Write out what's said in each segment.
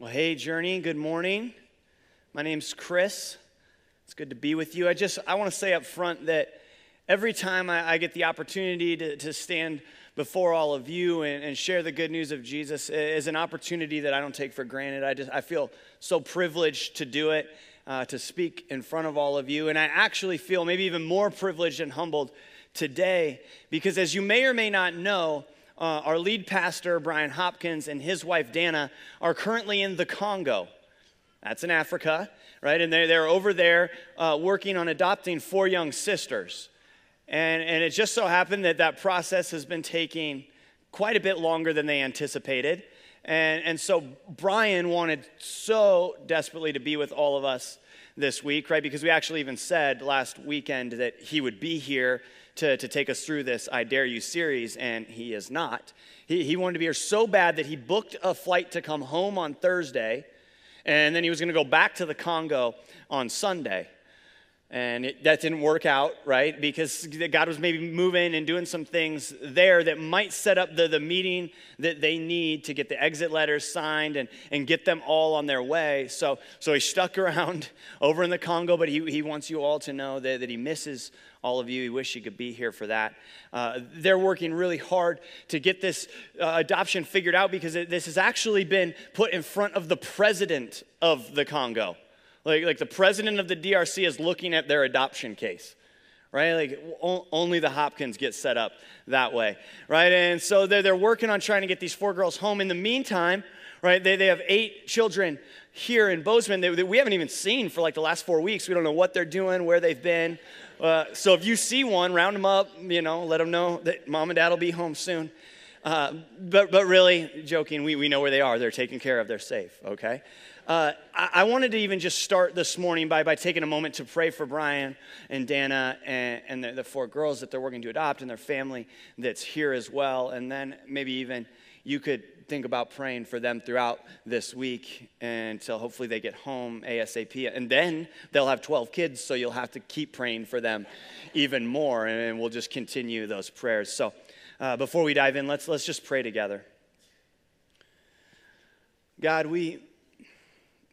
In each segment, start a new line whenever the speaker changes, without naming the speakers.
Well, hey, Journey, good morning. My name's Chris. It's good to be with you. I just I want to say up front that every time I, I get the opportunity to, to, stand before all of you and, and, share the good news of Jesus is an opportunity that I don't take for granted. I just I feel so privileged to do it, uh, to speak in front of all of you, and I actually feel maybe even more privileged and humbled today because, as you may or may not know uh, our lead pastor, Brian Hopkins, and his wife, Dana, are currently in the Congo. That's in Africa, right? And they're, they're over there uh, working on adopting four young sisters. And, and it just so happened that that process has been taking quite a bit longer than they anticipated. And, and so Brian wanted so desperately to be with all of us this week, right? Because we actually even said last weekend that he would be here to, to take us through this I Dare You series, and he is not. He, he wanted to be here so bad that he booked a flight to come home on Thursday, and then he was going to go back to the Congo on Sunday. And it, that didn't work out, right? Because God was maybe moving and doing some things there that might set up the, the meeting that they need to get the exit letters signed and, and get them all on their way. So, so he stuck around over in the Congo, but he, he wants you all to know that, that he misses all of you. He wish he could be here for that. Uh, they're working really hard to get this uh, adoption figured out because it, this has actually been put in front of the president of the Congo. Like, like the president of the DRC is looking at their adoption case, right? Like only the Hopkins get set up that way, right? And so they're, they're working on trying to get these four girls home. In the meantime, right, they, they have eight children here in Bozeman that, that we haven't even seen for like the last four weeks. We don't know what they're doing, where they've been. Uh, so if you see one, round them up, you know, let them know that mom and dad will be home soon. Uh, but, but really, joking, we, we know where they are. They're taken care of, they're safe, okay? Uh, I, I, wanted to even just start this morning by, by taking a moment to pray for Brian and Dana and, and the, the four girls that they're working to adopt and their family that's here as well. And then maybe even you could think about praying for them throughout this week until hopefully they get home ASAP. And then they'll have 12 kids, so you'll have to keep praying for them even more. And we'll just continue those prayers. So uh, before we dive in, let's, let's just pray together. God, we,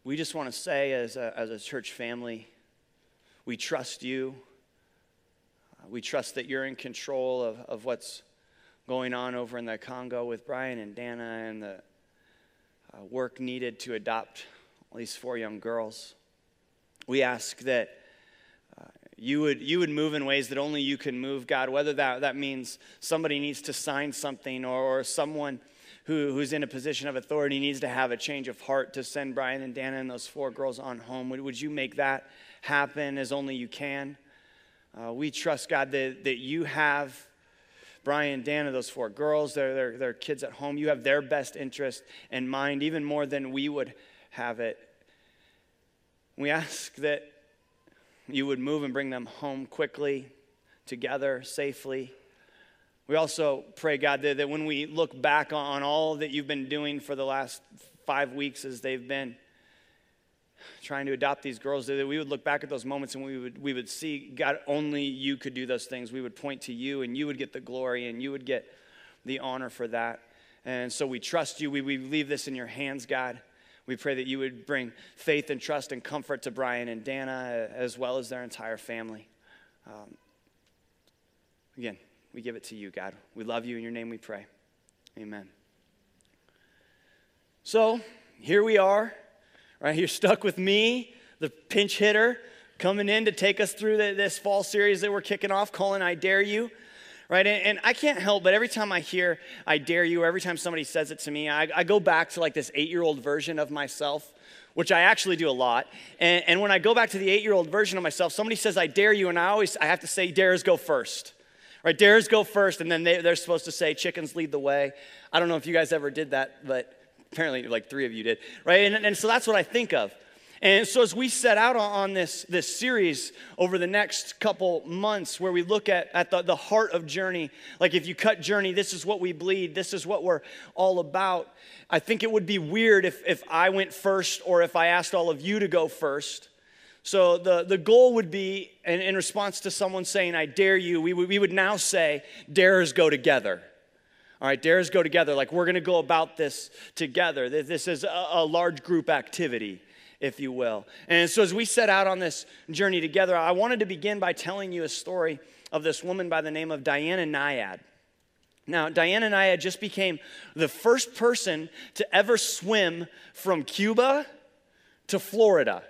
we just want to say, as a, as a church family, we trust you. We trust that you're in control of, of what's going on over in the Congo with Brian and Dana and the uh, work needed to adopt at least four young girls. We ask that uh, you would, you would move in ways that only you can move, God, whether that, that means somebody needs to sign something or, or someone who, who's in a position of authority needs to have a change of heart to send Brian and Dana and those four girls on home. Would, would you make that happen as only you can? Uh, we trust, God, that, that you have Brian and Dana, those four girls, their, their, their kids at home. You have their best interest in mind, even more than we would have it. We ask that you would move and bring them home quickly, together, safely. We also pray, God, that, that when we look back on all that you've been doing for the last five weeks as they've been trying to adopt these girls, that we would look back at those moments and we would, we would see, God, only you could do those things. We would point to you and you would get the glory and you would get the honor for that. And so we trust you. We, we leave this in your hands, God. We pray that you would bring faith and trust and comfort to Brian and Dana as well as their entire family. Um, again, we give it to you, God. We love you. In your name we pray. Amen. So here we are, right? You're stuck with me, the pinch hitter, coming in to take us through the, this fall series that we're kicking off, calling I Dare You. Right? And, and, I can't help, but every time I hear I dare you, every time somebody says it to me, I, I go back to like this eight year old version of myself, which I actually do a lot. And, and when I go back to the eight year old version of myself, somebody says I dare you, and I always I have to say, dares go first. Right, dares go first, and then they, they're supposed to say, chickens lead the way. I don't know if you guys ever did that, but apparently like three of you did, right? And, and so that's what I think of. And so as we set out on this, this series over the next couple months where we look at, at the, the heart of Journey, like if you cut Journey, this is what we bleed, this is what we're all about. I think it would be weird if, if I went first or if I asked all of you to go first. So the, the goal would be, in, in response to someone saying, I dare you, we, we would now say, dares go together. All right, dares go together. Like we're going to go about this together. This is a, a large group activity, if you will. And so as we set out on this journey together, I wanted to begin by telling you a story of this woman by the name of Diana Nyad. Now, Diana Nyad just became the first person to ever swim from Cuba to Florida,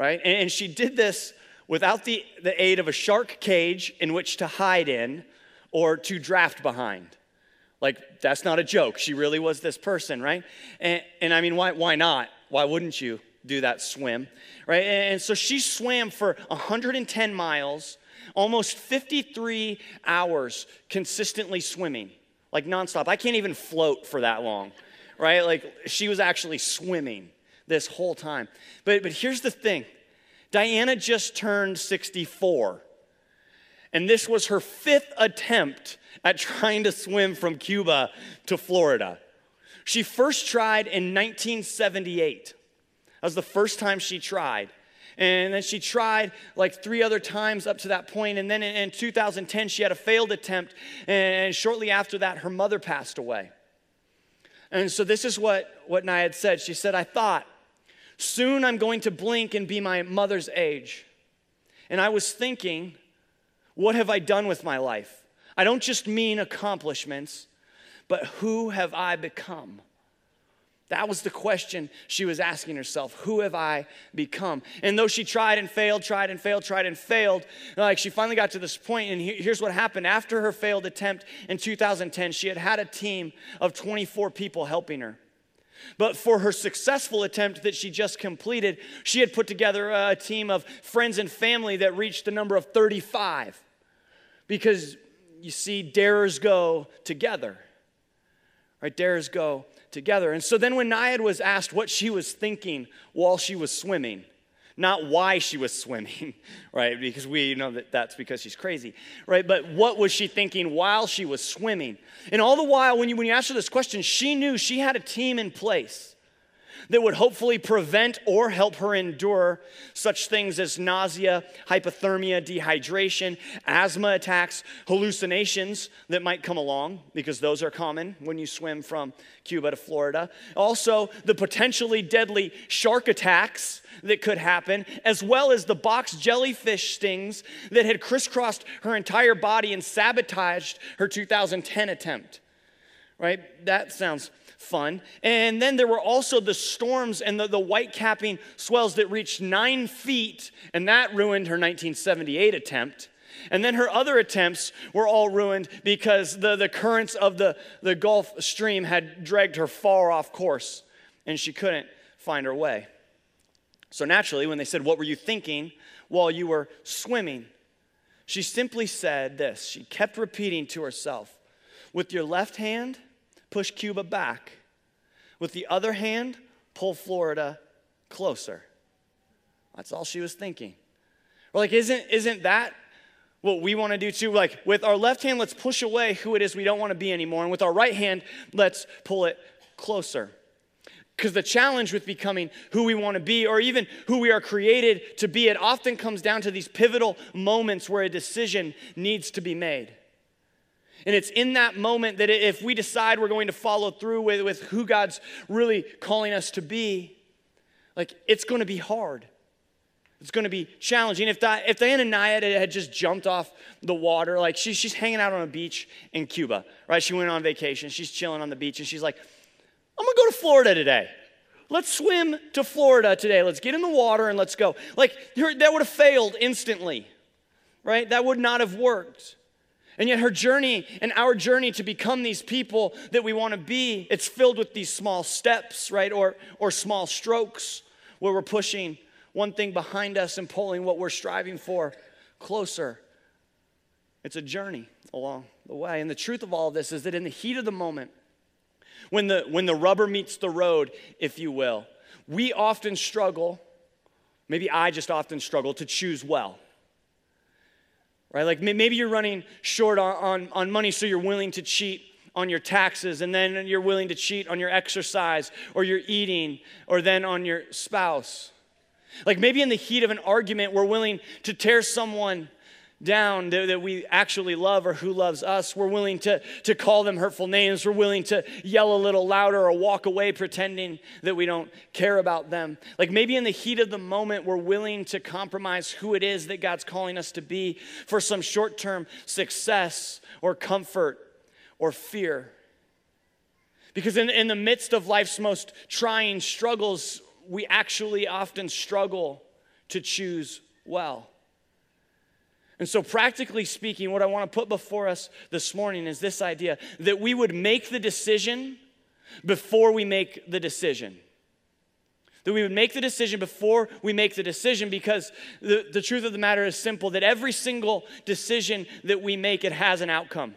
right? And she did this without the, the aid of a shark cage in which to hide in or to draft behind. Like, that's not a joke. She really was this person, right? And, and I mean, why, why not? Why wouldn't you do that swim, right? And, and so she swam for 110 miles, almost 53 hours consistently swimming, like nonstop. I can't even float for that long, right? Like, she was actually swimming this whole time. But, but here's the thing Diana just turned 64. And this was her fifth attempt at trying to swim from Cuba to Florida. She first tried in 1978. That was the first time she tried. And then she tried like three other times up to that point. And then in, 2010, she had a failed attempt. And shortly after that, her mother passed away. And so this is what, what Nyad said. She said, I thought, soon I'm going to blink and be my mother's age. And I was thinking, what have I done with my life? I don't just mean accomplishments, but who have I become? That was the question she was asking herself. Who have I become? And though she tried and failed, tried and failed, tried and failed, like she finally got to this point, and here's what happened. After her failed attempt in 2010, she had had a team of 24 people helping her. But for her successful attempt that she just completed, she had put together a team of friends and family that reached the number of 35. Because you see, dares go together. Right? Dares go together. And so then when Nyad was asked what she was thinking while she was swimming, not why she was swimming, right? Because we know that that's because she's crazy, right? But what was she thinking while she was swimming? And all the while, when you, when you asked her this question, she knew she had a team in place that would hopefully prevent or help her endure such things as nausea, hypothermia, dehydration, asthma attacks, hallucinations that might come along, because those are common when you swim from Cuba to Florida. Also, the potentially deadly shark attacks that could happen, as well as the box jellyfish stings that had crisscrossed her entire body and sabotaged her 2010 attempt. Right? That sounds fun. And then there were also the storms and the, the white capping swells that reached nine feet, and that ruined her 1978 attempt. And then her other attempts were all ruined because the, the currents of the, the Gulf Stream had dragged her far off course, and she couldn't find her way. So naturally, when they said, What were you thinking while you were swimming? She simply said this. She kept repeating to herself, With your left hand, push Cuba back. With the other hand, pull Florida closer. That's all she was thinking. We're like, isn't, isn't that what we want to do too? Like, with our left hand, let's push away who it is we don't want to be anymore. And with our right hand, let's pull it closer. Because the challenge with becoming who we want to be, or even who we are created to be, it often comes down to these pivotal moments where a decision needs to be made. And it's in that moment that if we decide we're going to follow through with, with who God's really calling us to be, like it's going to be hard. It's going to be challenging. If, Di- if Diana Nyad had just jumped off the water, like she, she's hanging out on a beach in Cuba, right? She went on vacation. She's chilling on the beach and she's like, I'm going to go to Florida today. Let's swim to Florida today. Let's get in the water and let's go. Like, that would have failed instantly, right? That would not have worked. And yet, her journey and our journey to become these people that we want to be, it's filled with these small steps, right? Or, or small strokes where we're pushing one thing behind us and pulling what we're striving for closer. It's a journey along the way. And the truth of all of this is that in the heat of the moment, when the, when the rubber meets the road, if you will, we often struggle, maybe I just often struggle to choose well right? Like maybe you're running short on, on, on money, so you're willing to cheat on your taxes, and then you're willing to cheat on your exercise or your eating, or then on your spouse. Like maybe in the heat of an argument, we're willing to tear someone down that, we actually love or who loves us. We're willing to, to call them hurtful names. We're willing to yell a little louder or walk away pretending that we don't care about them. Like maybe in the heat of the moment, we're willing to compromise who it is that God's calling us to be for some short term success or comfort or fear. Because in, in the midst of life's most trying struggles, we actually often struggle to choose well. And so, practically speaking, what I want to put before us this morning is this idea that we would make the decision before we make the decision. That we would make the decision before we make the decision because the, the truth of the matter is simple that every single decision that we make, it has an outcome.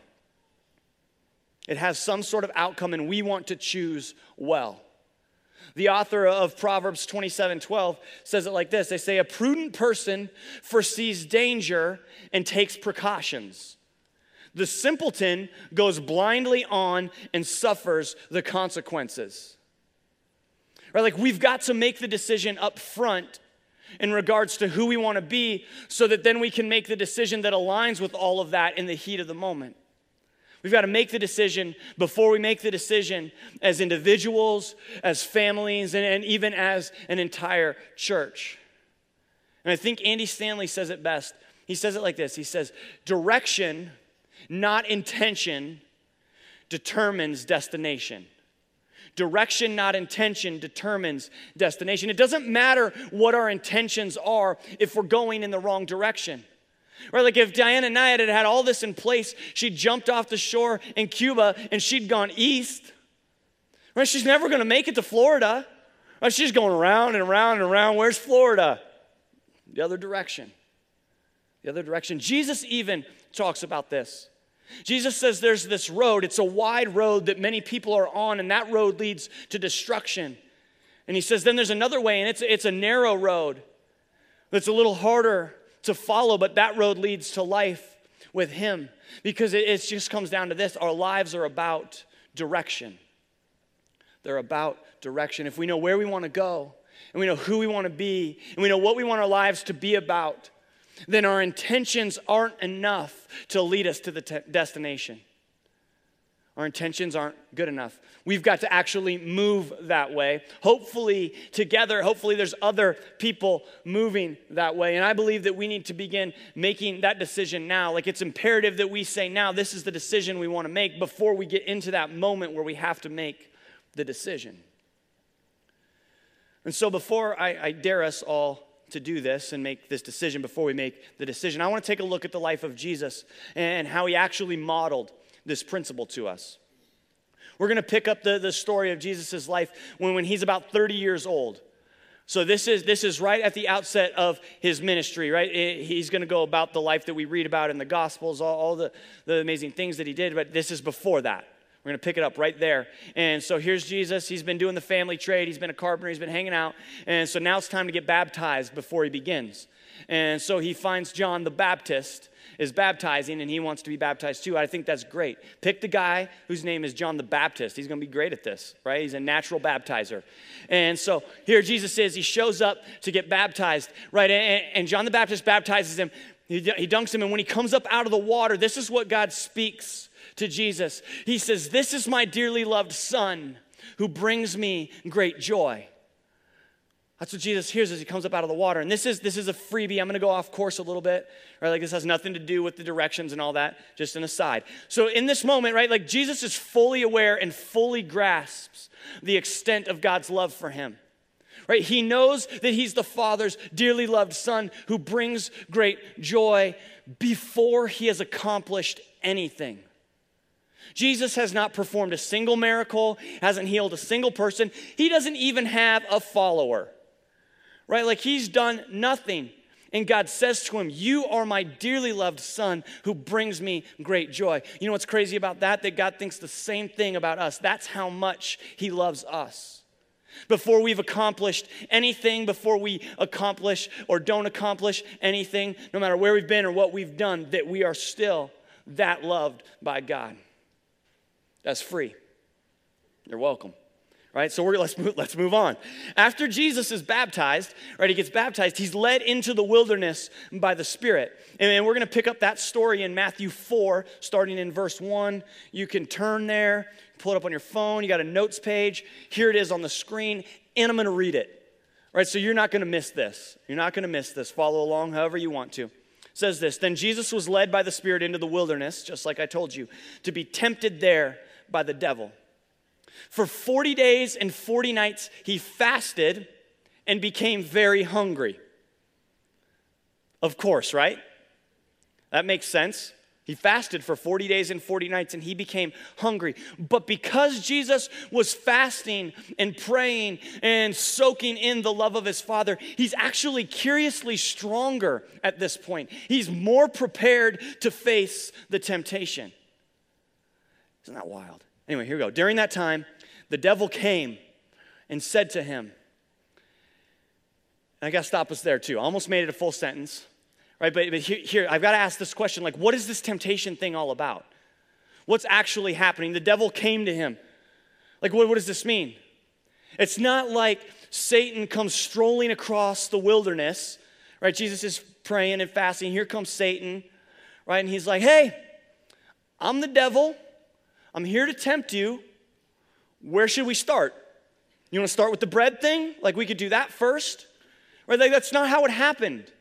It has some sort of outcome, and we want to choose well. The author of Proverbs 27 12 says it like this They say, A prudent person foresees danger and takes precautions. The simpleton goes blindly on and suffers the consequences. Right? Like we've got to make the decision up front in regards to who we want to be so that then we can make the decision that aligns with all of that in the heat of the moment. We've got to make the decision before we make the decision as individuals, as families, and, and even as an entire church. And I think Andy Stanley says it best. He says it like this He says, Direction, not intention, determines destination. Direction, not intention, determines destination. It doesn't matter what our intentions are if we're going in the wrong direction. Right? Like if Diana Nyad had had all this in place, she'd jumped off the shore in Cuba and she'd gone east. Right? She's never going to make it to Florida. Right? She's going around and around and around. Where's Florida? The other direction. The other direction. Jesus even talks about this. Jesus says there's this road, it's a wide road that many people are on, and that road leads to destruction. And he says, then there's another way, and it's, it's a narrow road that's a little harder to follow, but that road leads to life with Him because it, it just comes down to this our lives are about direction. They're about direction. If we know where we want to go, and we know who we want to be, and we know what we want our lives to be about, then our intentions aren't enough to lead us to the te- destination. Our intentions aren't good enough. We've got to actually move that way. Hopefully, together, hopefully, there's other people moving that way. And I believe that we need to begin making that decision now. Like it's imperative that we say now, this is the decision we want to make before we get into that moment where we have to make the decision. And so, before I, I dare us all to do this and make this decision, before we make the decision, I want to take a look at the life of Jesus and how he actually modeled this principle to us. We're going to pick up the, the story of Jesus' life when, when he's about 30 years old. So this is this is right at the outset of his ministry, right? He's going to go about the life that we read about in the Gospels, all, all, the, the amazing things that he did, but this is before that. We're going to pick it up right there. And so here's Jesus. He's been doing the family trade. He's been a carpenter. He's been hanging out. And so now it's time to get baptized before he begins. And so he finds John the Baptist is baptizing and he wants to be baptized too. I think that's great. Pick the guy whose name is John the Baptist. He's going to be great at this, right? He's a natural baptizer. And so here Jesus is, he shows up to get baptized, right? And, John the Baptist baptizes him. He, he dunks him, and when he comes up out of the water, this is what God speaks to Jesus. He says, This is my dearly loved Son who brings me great joy. That's what Jesus hears as he comes up out of the water. And this is this is a freebie. I'm going to go off course a little bit, right? Like this has nothing to do with the directions and all that, just an aside. So in this moment, right, like Jesus is fully aware and fully grasps the extent of God's love for him. Right? He knows that he's the Father's dearly loved son who brings great joy before he has accomplished anything. Jesus has not performed a single miracle, hasn't healed a single person. He doesn't even have a follower right? Like he's done nothing. And God says to him, You are my dearly loved son who brings me great joy. You know what's crazy about that? That God thinks the same thing about us. That's how much he loves us. Before we've accomplished anything, before we accomplish or don't accomplish anything, no matter where we've been or what we've done, that we are still that loved by God. That's free. You're welcome. Right? So we're, let's, move, let's move on. After Jesus is baptized, right, he gets baptized, he's led into the wilderness by the Spirit. And we're going to pick up that story in Matthew 4, starting in verse 1. You can turn there, pull it up on your phone. You got a notes page. Here it is on the screen, and I'm going to read it. Right, so you're not going to miss this. You're not going to miss this. Follow along however you want to. Says this Then Jesus was led by the Spirit into the wilderness, just like I told you, to be tempted there by the devil. For 40 days and 40 nights, he fasted and became very hungry. Of course, right? That makes sense. He fasted for 40 days and 40 nights and he became hungry. But because Jesus was fasting and praying and soaking in the love of his Father, he's actually curiously stronger at this point. He's more prepared to face the temptation. Isn't that wild? Anyway, here we go. During that time, the devil came and said to him, I got to stop us there too. I almost made it a full sentence, right? But, but here, here, I've got to ask this question like, what is this temptation thing all about? What's actually happening? The devil came to him. Like, what, what does this mean? It's not like Satan comes strolling across the wilderness, right? Jesus is praying and fasting. Here comes Satan, right? And he's like, hey, I'm the devil. I'm here to tempt you. Where should we start? You want to start with the bread thing? Like we could do that first? Right? Like that's not how it happened.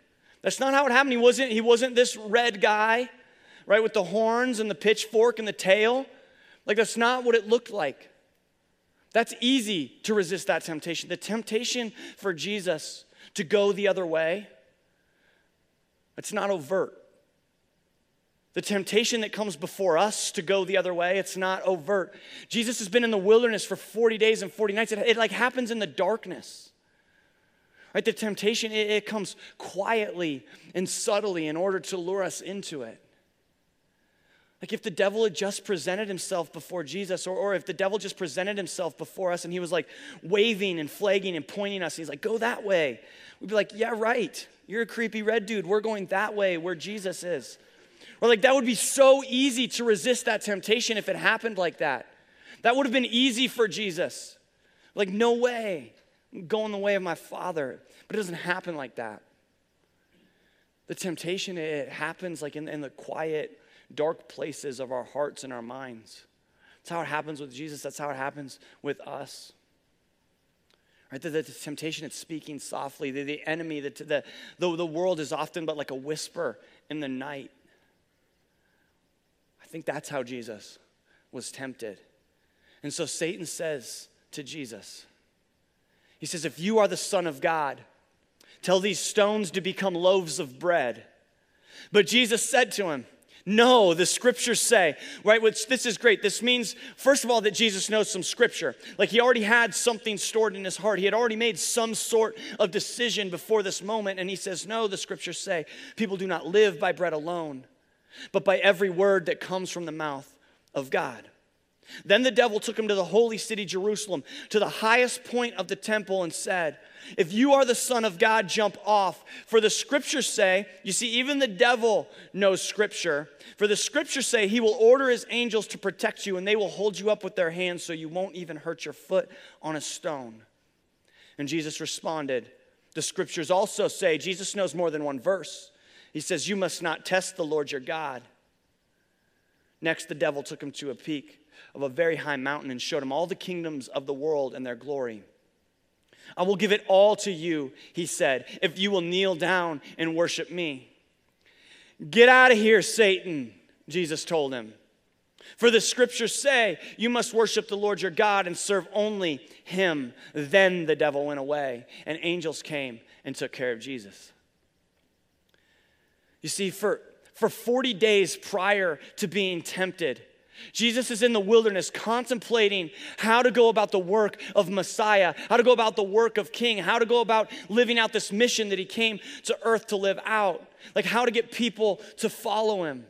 That's not how it happened. He wasn't, he wasn't this red guy, right, with the horns and the pitchfork and the tail. Like that's not what it looked like. That's easy to resist that temptation. The temptation for Jesus to go the other way, it's not overt. The temptation that comes before us to go the other way, it's not overt. Jesus has been in the wilderness for 40 days and 40 nights. It, it like happens in the darkness. Right? The temptation, it, it comes quietly and subtly in order to lure us into it. Like if the devil had just presented himself before Jesus, or, or if the devil just presented himself before us and he was like waving and flagging and pointing us, he's like, go that way. We'd be like, yeah, right. You're a creepy red dude. We're going that way where Jesus is. Or like that would be so easy to resist that temptation if it happened like that. That would have been easy for Jesus. Like, no way. I'm going the way of my Father. But it doesn't happen like that. The temptation, it happens like in, in the quiet, dark places of our hearts and our minds. That's how it happens with Jesus. That's how it happens with us. Right? The, the, the temptation, it's speaking softly. The, the enemy, the, the, the, the world is often but like a whisper in the night think that's how Jesus was tempted. And so Satan says to Jesus, He says, If you are the Son of God, tell these stones to become loaves of bread. But Jesus said to him, no, the scriptures say, right? Which this is great. This means, first of all, that Jesus knows some scripture. Like he already had something stored in his heart. He had already made some sort of decision before this moment. And he says, No, the scriptures say, people do not live by bread alone, but by every word that comes from the mouth of God. Then the devil took him to the holy city, Jerusalem, to the highest point of the temple, and said, If you are the Son of God, jump off. For the scriptures say, you see, even the devil knows scripture. For the scriptures say, He will order His angels to protect you, and they will hold you up with their hands so you won't even hurt your foot on a stone. And Jesus responded, The scriptures also say, Jesus knows more than one verse. He says, You must not test the Lord your God. Next, the devil took him to a peak of a very high mountain and showed him all the kingdoms of the world and their glory. I will give it all to you, he said, if you will kneel down and worship me. Get out of here, Satan, Jesus told him. For the scriptures say, You must worship the Lord your God and serve only him. Then the devil went away, and angels came and took care of Jesus. You see, for, for 40 days prior to being tempted, Jesus is in the wilderness contemplating how to go about the work of Messiah, how to go about the work of King, how to go about living out this mission that he came to earth to live out, like how to get people to follow him.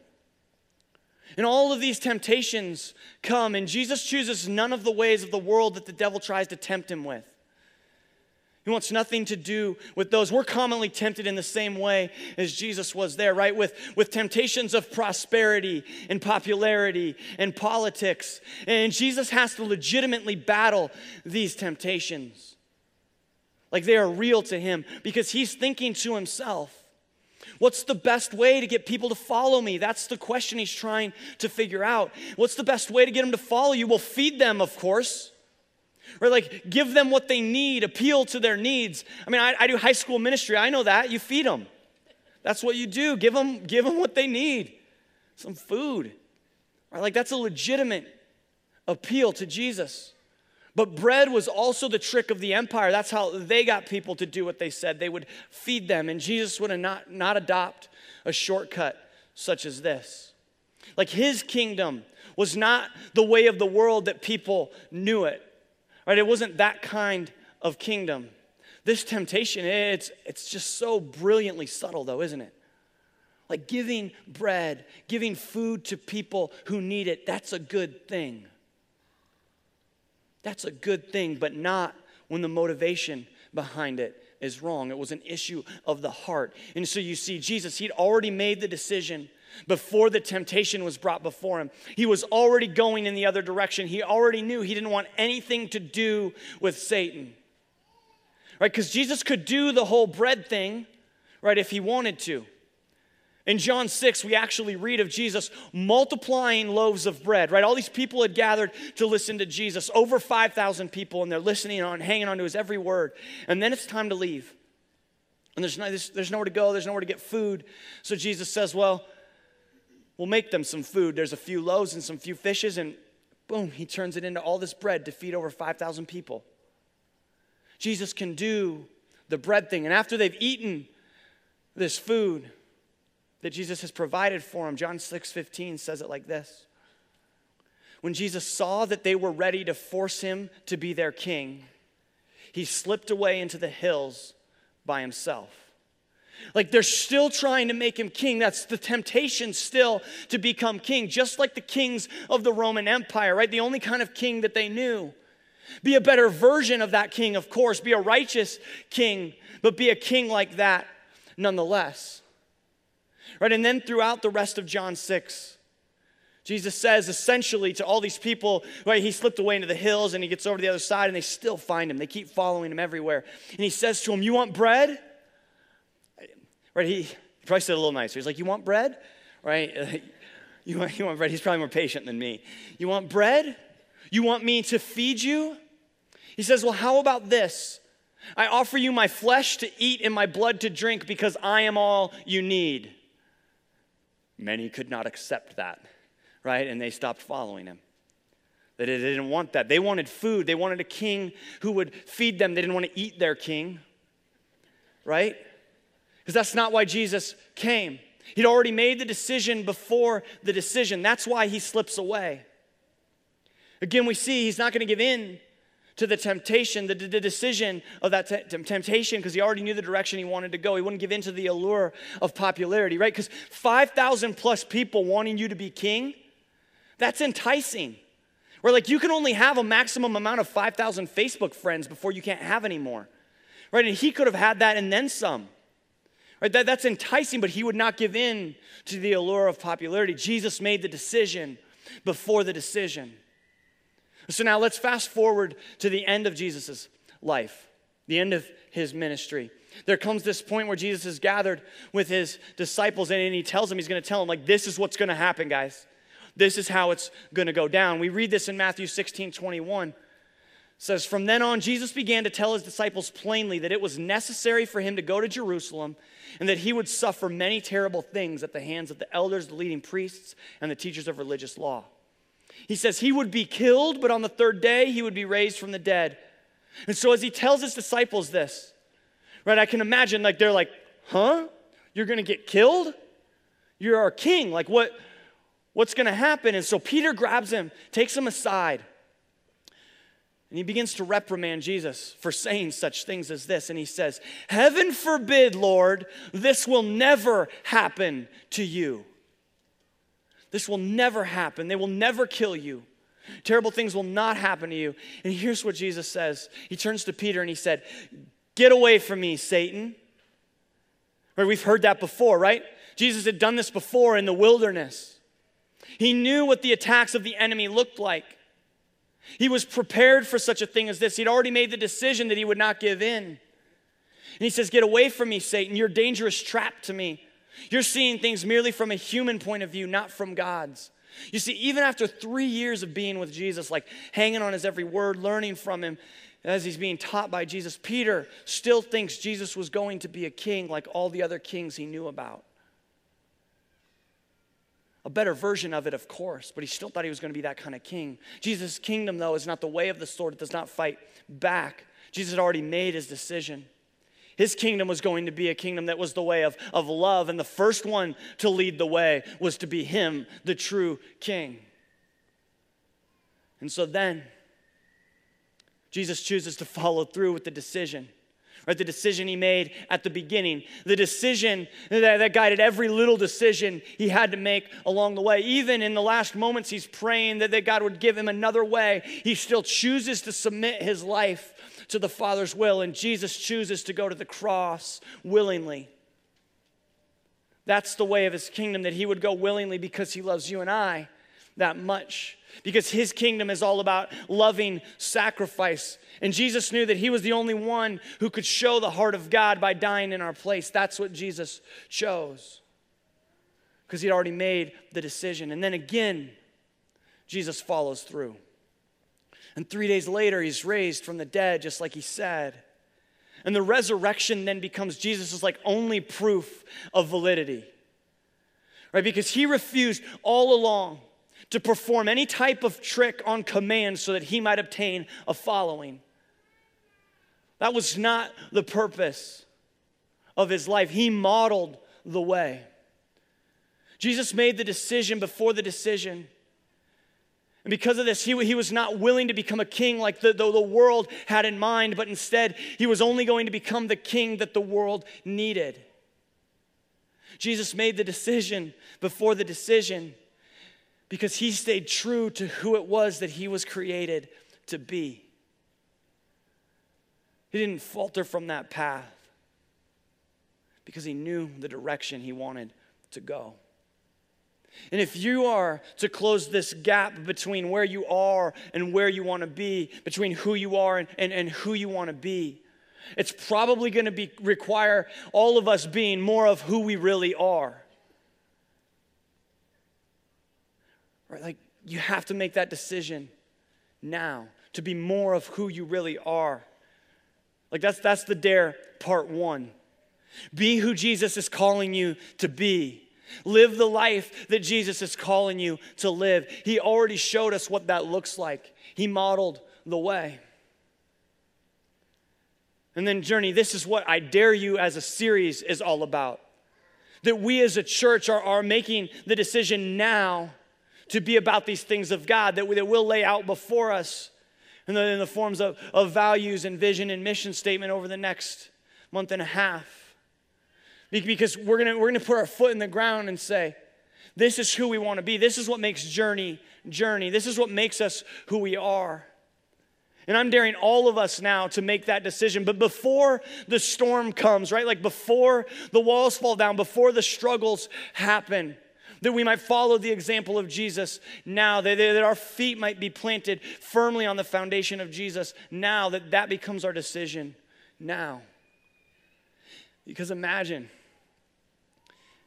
And all of these temptations come, and Jesus chooses none of the ways of the world that the devil tries to tempt him with. He wants nothing to do with those. We're commonly tempted in the same way as Jesus was there, right? With, with temptations of prosperity and popularity and politics. And Jesus has to legitimately battle these temptations. Like they are real to him because he's thinking to himself, What's the best way to get people to follow me? That's the question he's trying to figure out. What's the best way to get them to follow you? Well, feed them, of course. Right? Like, give them what they need, appeal to their needs. I mean, I, I do high school ministry. I know that. You feed them. That's what you do. Give them, give them what they need some food. Right? Like, that's a legitimate appeal to Jesus. But bread was also the trick of the empire. That's how they got people to do what they said. They would feed them, and Jesus would not, not adopt a shortcut such as this. Like his kingdom was not the way of the world that people knew it. Right? It wasn't that kind of kingdom. This temptation, it's, it's just so brilliantly subtle, though, isn't it? Like giving bread, giving food to people who need it, that's a good thing. That's a good thing, but not when the motivation behind it is wrong. It was an issue of the heart. And so you see, Jesus, he'd already made the decision before the temptation was brought before him. He was already going in the other direction. He already knew he didn't want anything to do with Satan. Right? Because Jesus could do the whole bread thing, right, if he wanted to. In John 6, we actually read of Jesus multiplying loaves of bread, right? All these people had gathered to listen to Jesus, over 5,000 people, and they're listening on, hanging on to his every word. And then it's time to leave. And there's, no, there's, there's nowhere to go, there's nowhere to get food. So Jesus says, Well, We'll make them some food. There's a few loaves and some few fishes, and boom, he turns it into all this bread to feed over 5,000 people. Jesus can do the bread thing. And after they've eaten this food that Jesus has provided for them, John 6 15 says it like this. When Jesus saw that they were ready to force him to be their king, he slipped away into the hills by himself. Like they're still trying to make him king. That's the temptation still to become king, just like the kings of the Roman Empire, right? The only kind of king that they knew. Be a better version of that king, of course. Be a righteous king, but be a king like that nonetheless. Right? And then throughout the rest of John 6, Jesus says essentially to all these people, right, he slipped away into the hills and he gets over to the other side and they still find him. They keep following him everywhere. And he says to them, You want bread? Right? He, he probably said a little nicer. He's like, You want bread? Right? You want, you want bread? He's probably more patient than me. You want bread? You want me to feed you? He says, Well, how about this? I offer you my flesh to eat and my blood to drink because I am all you need. Many could not accept that, right? And they stopped following him. They didn't want that. They wanted food. They wanted a king who would feed them. They didn't want to eat their king, right? Because that's not why Jesus came. He'd already made the decision before the decision. That's why he slips away. Again, we see he's not going to give in to the temptation, the, the decision of that temptation, because he already knew the direction he wanted to go. He wouldn't give in to the allure of popularity, right? Because 5,000 plus people wanting you to be king, that's enticing. Where, like, you can only have a maximum amount of 5,000 Facebook friends before you can't have any more, right? And he could have had that and then some. Right? That, that's enticing, but he would not give in to the allure of popularity. Jesus made the decision before the decision. So now let's fast forward to the end of Jesus' life, the end of his ministry. There comes this point where Jesus is gathered with his disciples and he tells them, he's going to tell them, like, this is what's going to happen, guys. This is how it's going to go down. We read this in Matthew 16 21 says from then on jesus began to tell his disciples plainly that it was necessary for him to go to jerusalem and that he would suffer many terrible things at the hands of the elders the leading priests and the teachers of religious law. He says he would be killed but on the third day he would be raised from the dead. And so as he tells his disciples this right i can imagine like they're like huh? You're gonna get killed? You're our king. Like what what's gonna happen? And so peter grabs him takes him aside and he begins to reprimand Jesus for saying such things as this. And he says, Heaven forbid, Lord, this will never happen to you. This will never happen. They will never kill you. Terrible things will not happen to you. And here's what Jesus says He turns to Peter and he said, Get away from me, Satan. Right, we've heard that before, right? Jesus had done this before in the wilderness. He knew what the attacks of the enemy looked like. He was prepared for such a thing as this. He'd already made the decision that he would not give in. And he says, Get away from me, Satan. You're a dangerous trap to me. You're seeing things merely from a human point of view, not from God's. You see, even after three years of being with Jesus, like hanging on his every word, learning from him as he's being taught by Jesus, Peter still thinks Jesus was going to be a king like all the other kings he knew about. A better version of it, of course, but he still thought he was going to be that kind of king. Jesus' kingdom, though, is not the way of the sword, it does not fight back. Jesus had already made his decision. His kingdom was going to be a kingdom that was the way of, of love, and the first one to lead the way was to be him, the true king. And so then, Jesus chooses to follow through with the decision. Right, the decision he made at the beginning, the decision that, that guided every little decision he had to make along the way. Even in the last moments, he's praying that, that God would give him another way. He still chooses to submit his life to the Father's will, and Jesus chooses to go to the cross willingly. That's the way of his kingdom, that he would go willingly because he loves you and I that much. Because his kingdom is all about loving sacrifice. And Jesus knew that he was the only one who could show the heart of God by dying in our place. That's what Jesus chose. Because he'd already made the decision. And then again, Jesus follows through. And three days later, he's raised from the dead, just like he said. And the resurrection then becomes Jesus' like only proof of validity. Right? Because he refused all along to perform any type of trick on command so that he might obtain a following. That was not the purpose of his life. He modeled the way. Jesus made the decision before the decision and because of this, he, he was not willing to become a king like the, the, the world had in mind, but instead, he was only going to become the king that the world needed. Jesus made the decision before the decision because he stayed true to who it was that he was created to be. He didn't falter from that path because he knew the direction he wanted to go. And if you are to close this gap between where you are and where you want to be, between who you are and, and, and who you want to be, it's probably going to be require all of us being more of who we really are. Right? Like you have to make that decision now to be more of who you really are. Like that's that's the dare part 1. Be who Jesus is calling you to be. Live the life that Jesus is calling you to live. He already showed us what that looks like, He modeled the way. And then, Journey, this is what I Dare You as a series is all about. That we as a church are, are making the decision now to be about these things of God that, we, that we'll lay out before us in the, in the forms of, of values and vision and mission statement over the next month and a half. Because we're gonna, we're gonna put our foot in the ground and say, this is who we wanna be. This is what makes Journey, Journey. This is what makes us who we are. And I'm daring all of us now to make that decision. But before the storm comes, right? Like before the walls fall down, before the struggles happen, that we might follow the example of Jesus now, that, that our feet might be planted firmly on the foundation of Jesus now, that that becomes our decision now. Because imagine,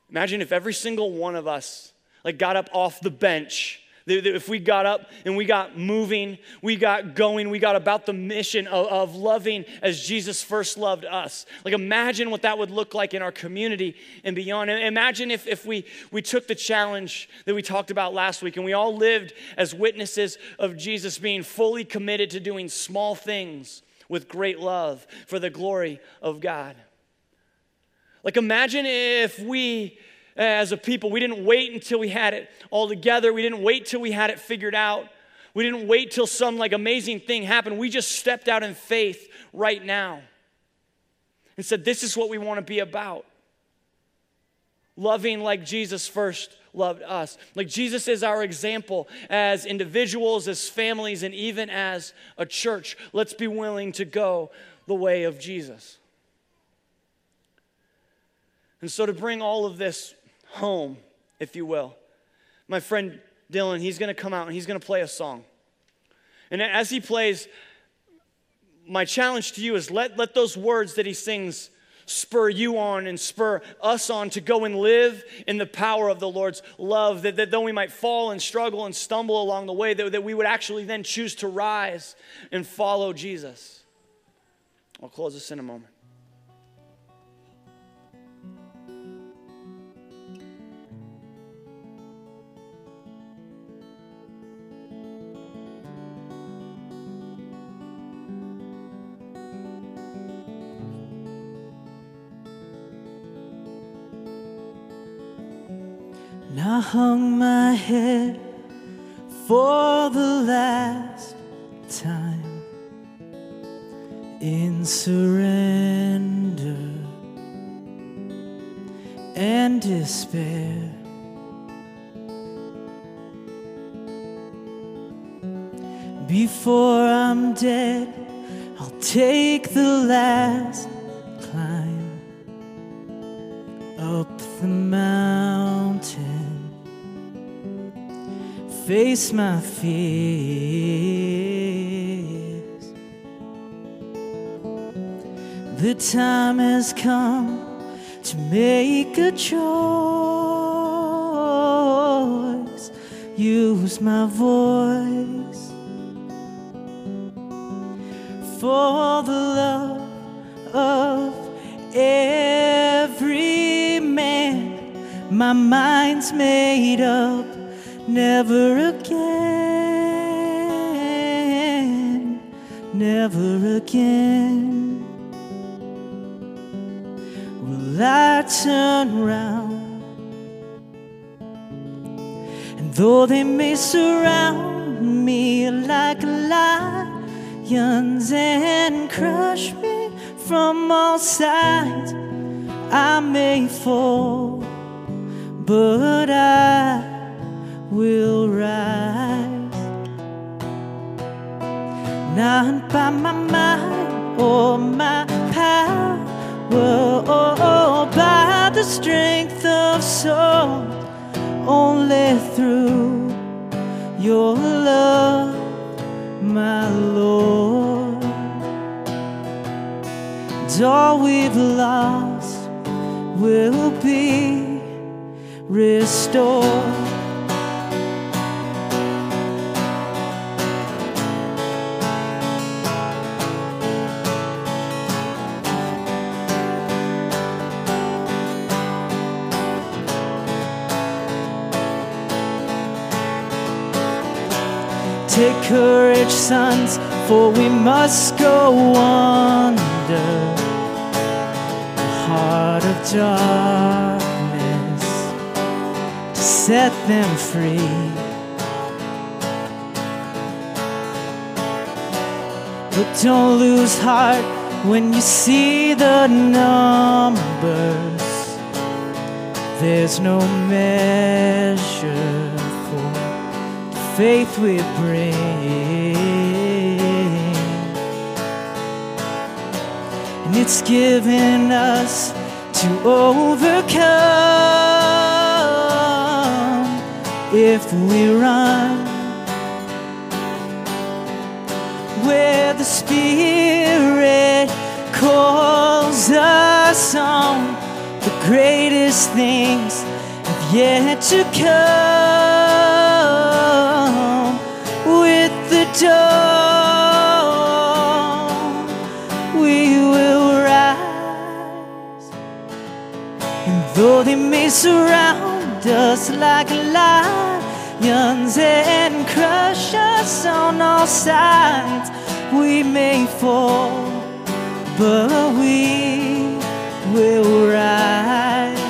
Imagine if every single one of us like got up off the bench if we got up and we got moving, we got going, we got about the mission of, of, loving as Jesus first loved us. Like, imagine what that would look like in our community and beyond. Imagine if, if we, we took the challenge that we talked about last week and we all lived as witnesses of Jesus being fully committed to doing small things with great love for the glory of God. Like, imagine if we, Uh, as a people, we didn't wait until we had it all together. We didn't wait till we had it figured out. We didn't wait till some like amazing thing happened. We just stepped out in faith right now and said, This is what we want to be about. Loving like Jesus first loved us. Like Jesus is our example as individuals, as families, and even as a church. Let's be willing to go the way of Jesus. And so, to bring all of this home, if you will, my friend Dylan, he's going to come out and he's going to play a song. And as he plays, my challenge to you is let, let those words that he sings spur you on and spur us on to go and live in the power of the Lord's love. That, that though we might fall and struggle and stumble along the way, that, that we would actually then choose to rise and follow Jesus. I'll close this in a moment.
Hung my head for the last time in surrender and despair. Before I'm dead, I'll take the last face my fears. The time has come to make a choice. Use my voice for the love of every man. My mind's made up never again, never again will I turn round. And though they may surround me like lions and crush me from all sides, I may fall, but I will rise. Not by my mind or my power, or by the strength of soul, only through your love, my Lord. And all we've lost will be restored. Take courage, sons, for we must go under the heart of darkness to set them free. But don't lose heart when you see the numbers. There's no measure faith we bring. And it's given us to overcome if we run where the Spirit calls us on. The greatest things have yet to come dawn we will rise. And though they may surround us like lions and crush us on all sides, we may fall, but we will rise.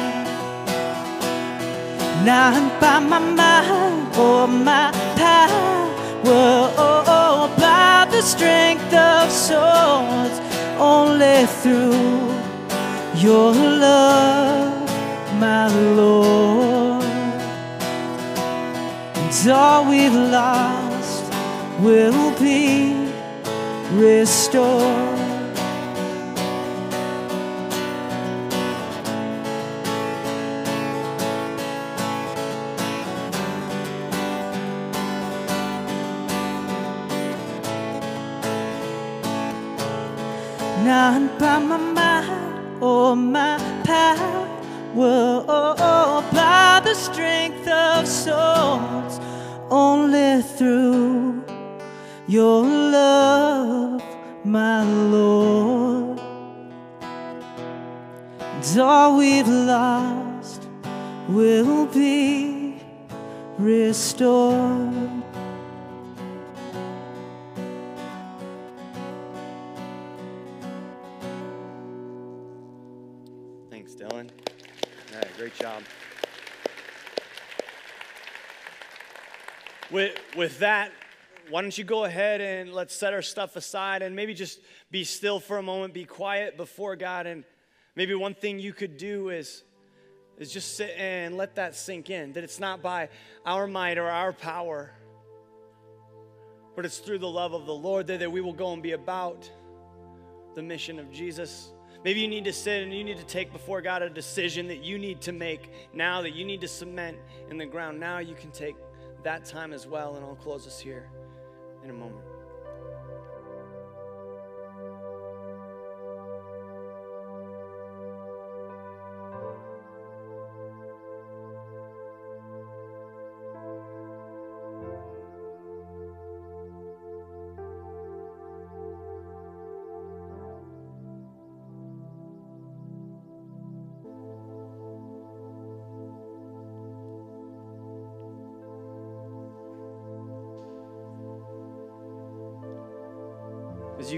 Not by my mind or my power by the strength of swords, only through your love, my Lord. And all we've lost will be restored. My mind or oh, my power, or by the strength of swords, only through your love, my Lord. And all we've lost will be restored.
With, with that, why don't you go ahead and let's set our stuff aside and maybe just be still for a moment, be quiet before God. And maybe one thing you could do is, is just sit and let that sink in that it's not by our might or our power, but it's through the love of the Lord that, that we will go and be about the mission of Jesus. Maybe you need to sit and you need to take before God a decision that you need to make now, that you need to cement in the ground. Now you can take that time as well, and I'll close us here in a moment.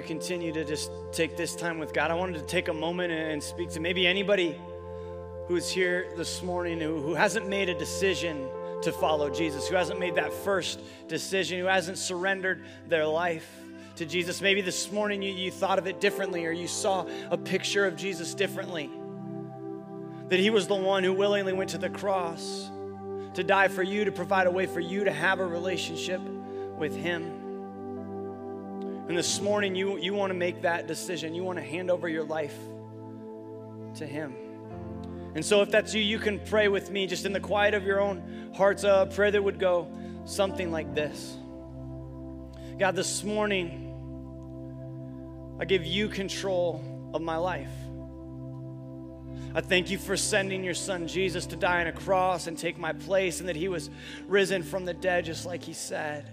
Continue to just take this time with God, I wanted to take a moment and speak to maybe anybody who's here this morning who, who hasn't made a decision to follow Jesus, who hasn't made that first decision, who hasn't surrendered their life to Jesus. Maybe this morning you, you thought of it differently or you saw a picture of Jesus differently. That he was the one who willingly went to the cross to die for you, to provide a way for you to have a relationship with him. And this morning, you, you want to make that decision. You want to hand over your life to Him. And so, if that's you, you can pray with me just in the quiet of your own hearts. A prayer that would go something like this God, this morning, I give you control of my life. I thank you for sending your son Jesus to die on a cross and take my place, and that he was risen from the dead, just like he said.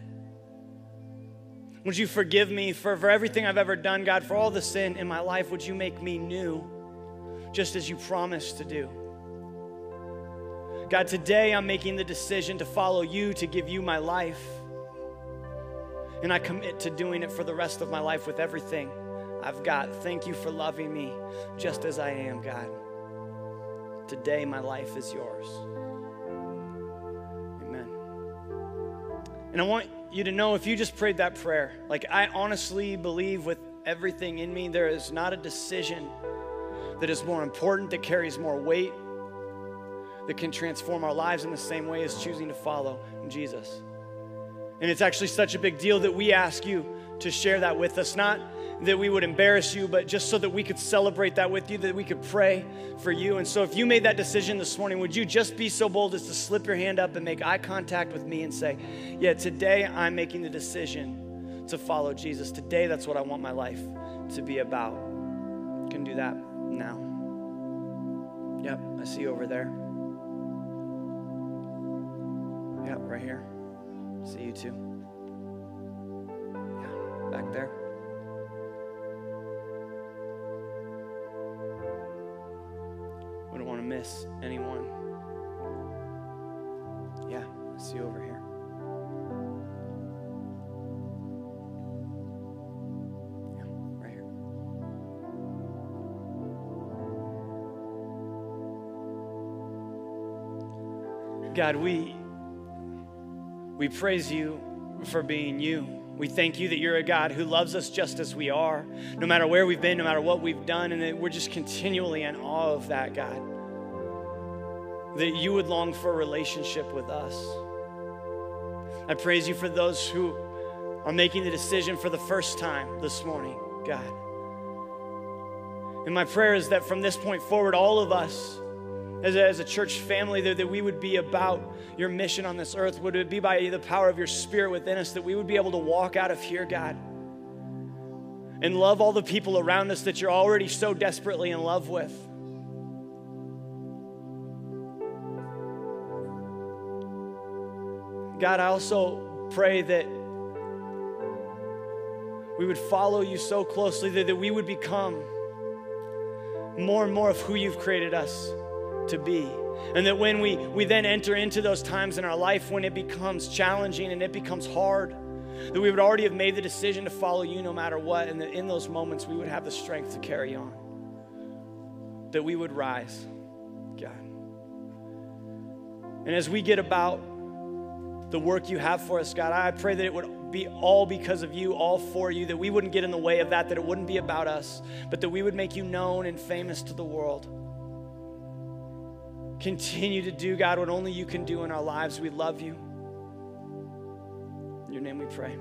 Would you forgive me for, for everything I've ever done, God, for all the sin in my life? Would you make me new, just as you promised to do? God, today I'm making the decision to follow you, to give you my life. And I commit to doing it for the rest of my life with everything I've got. Thank you for loving me just as I am, God. Today my life is yours. And I want you to know if you just prayed that prayer, like I honestly believe with everything in me, there is not a decision that is more important, that carries more weight, that can transform our lives in the same way as choosing to follow Jesus. And it's actually such a big deal that we ask you to share that with us, not that we would embarrass you, but just so that we could celebrate that with you, that we could pray for you. And so, if you made that decision this morning, would you just be so bold as to slip your hand up and make eye contact with me and say, Yeah, today I'm making the decision to follow Jesus. Today, that's what I want my life to be about. You can do that now. Yep, I see you over there. Yep, right here. See you too. Yeah, back there. Wouldn't want to miss anyone. Yeah, I see you over here. God, we we praise you for being you. We thank you that you're a God who loves us just as we are, no matter where we've been, no matter what we've done, and that we're just continually in awe of that, God. That you would long for a relationship with us. I praise you for those who are making the decision for the first time this morning, God. And my prayer is that from this point forward, all of us, as a, as a church family, that, that we would be about your mission on this earth. Would it be by the power of your spirit within us that we would be able to walk out of here, God, and love all the people around us that you're already so desperately in love with. God, I also pray that we would follow you so closely that, that we would become more and more of who you've created us to be. And that when we, we then enter into those times in our life when it becomes challenging and it becomes hard, that we would already have made the decision to follow you no matter what, and that in those moments we would have the strength to carry on. That we would rise, God. And as we get about the work you have for us, God, I pray that it would be all because of you, all for you, that we wouldn't get in the way of that, that it wouldn't be about us, but that we would make you known and famous to the world. Continue to do, God, what only you can do in our lives. We love you. In your name we pray.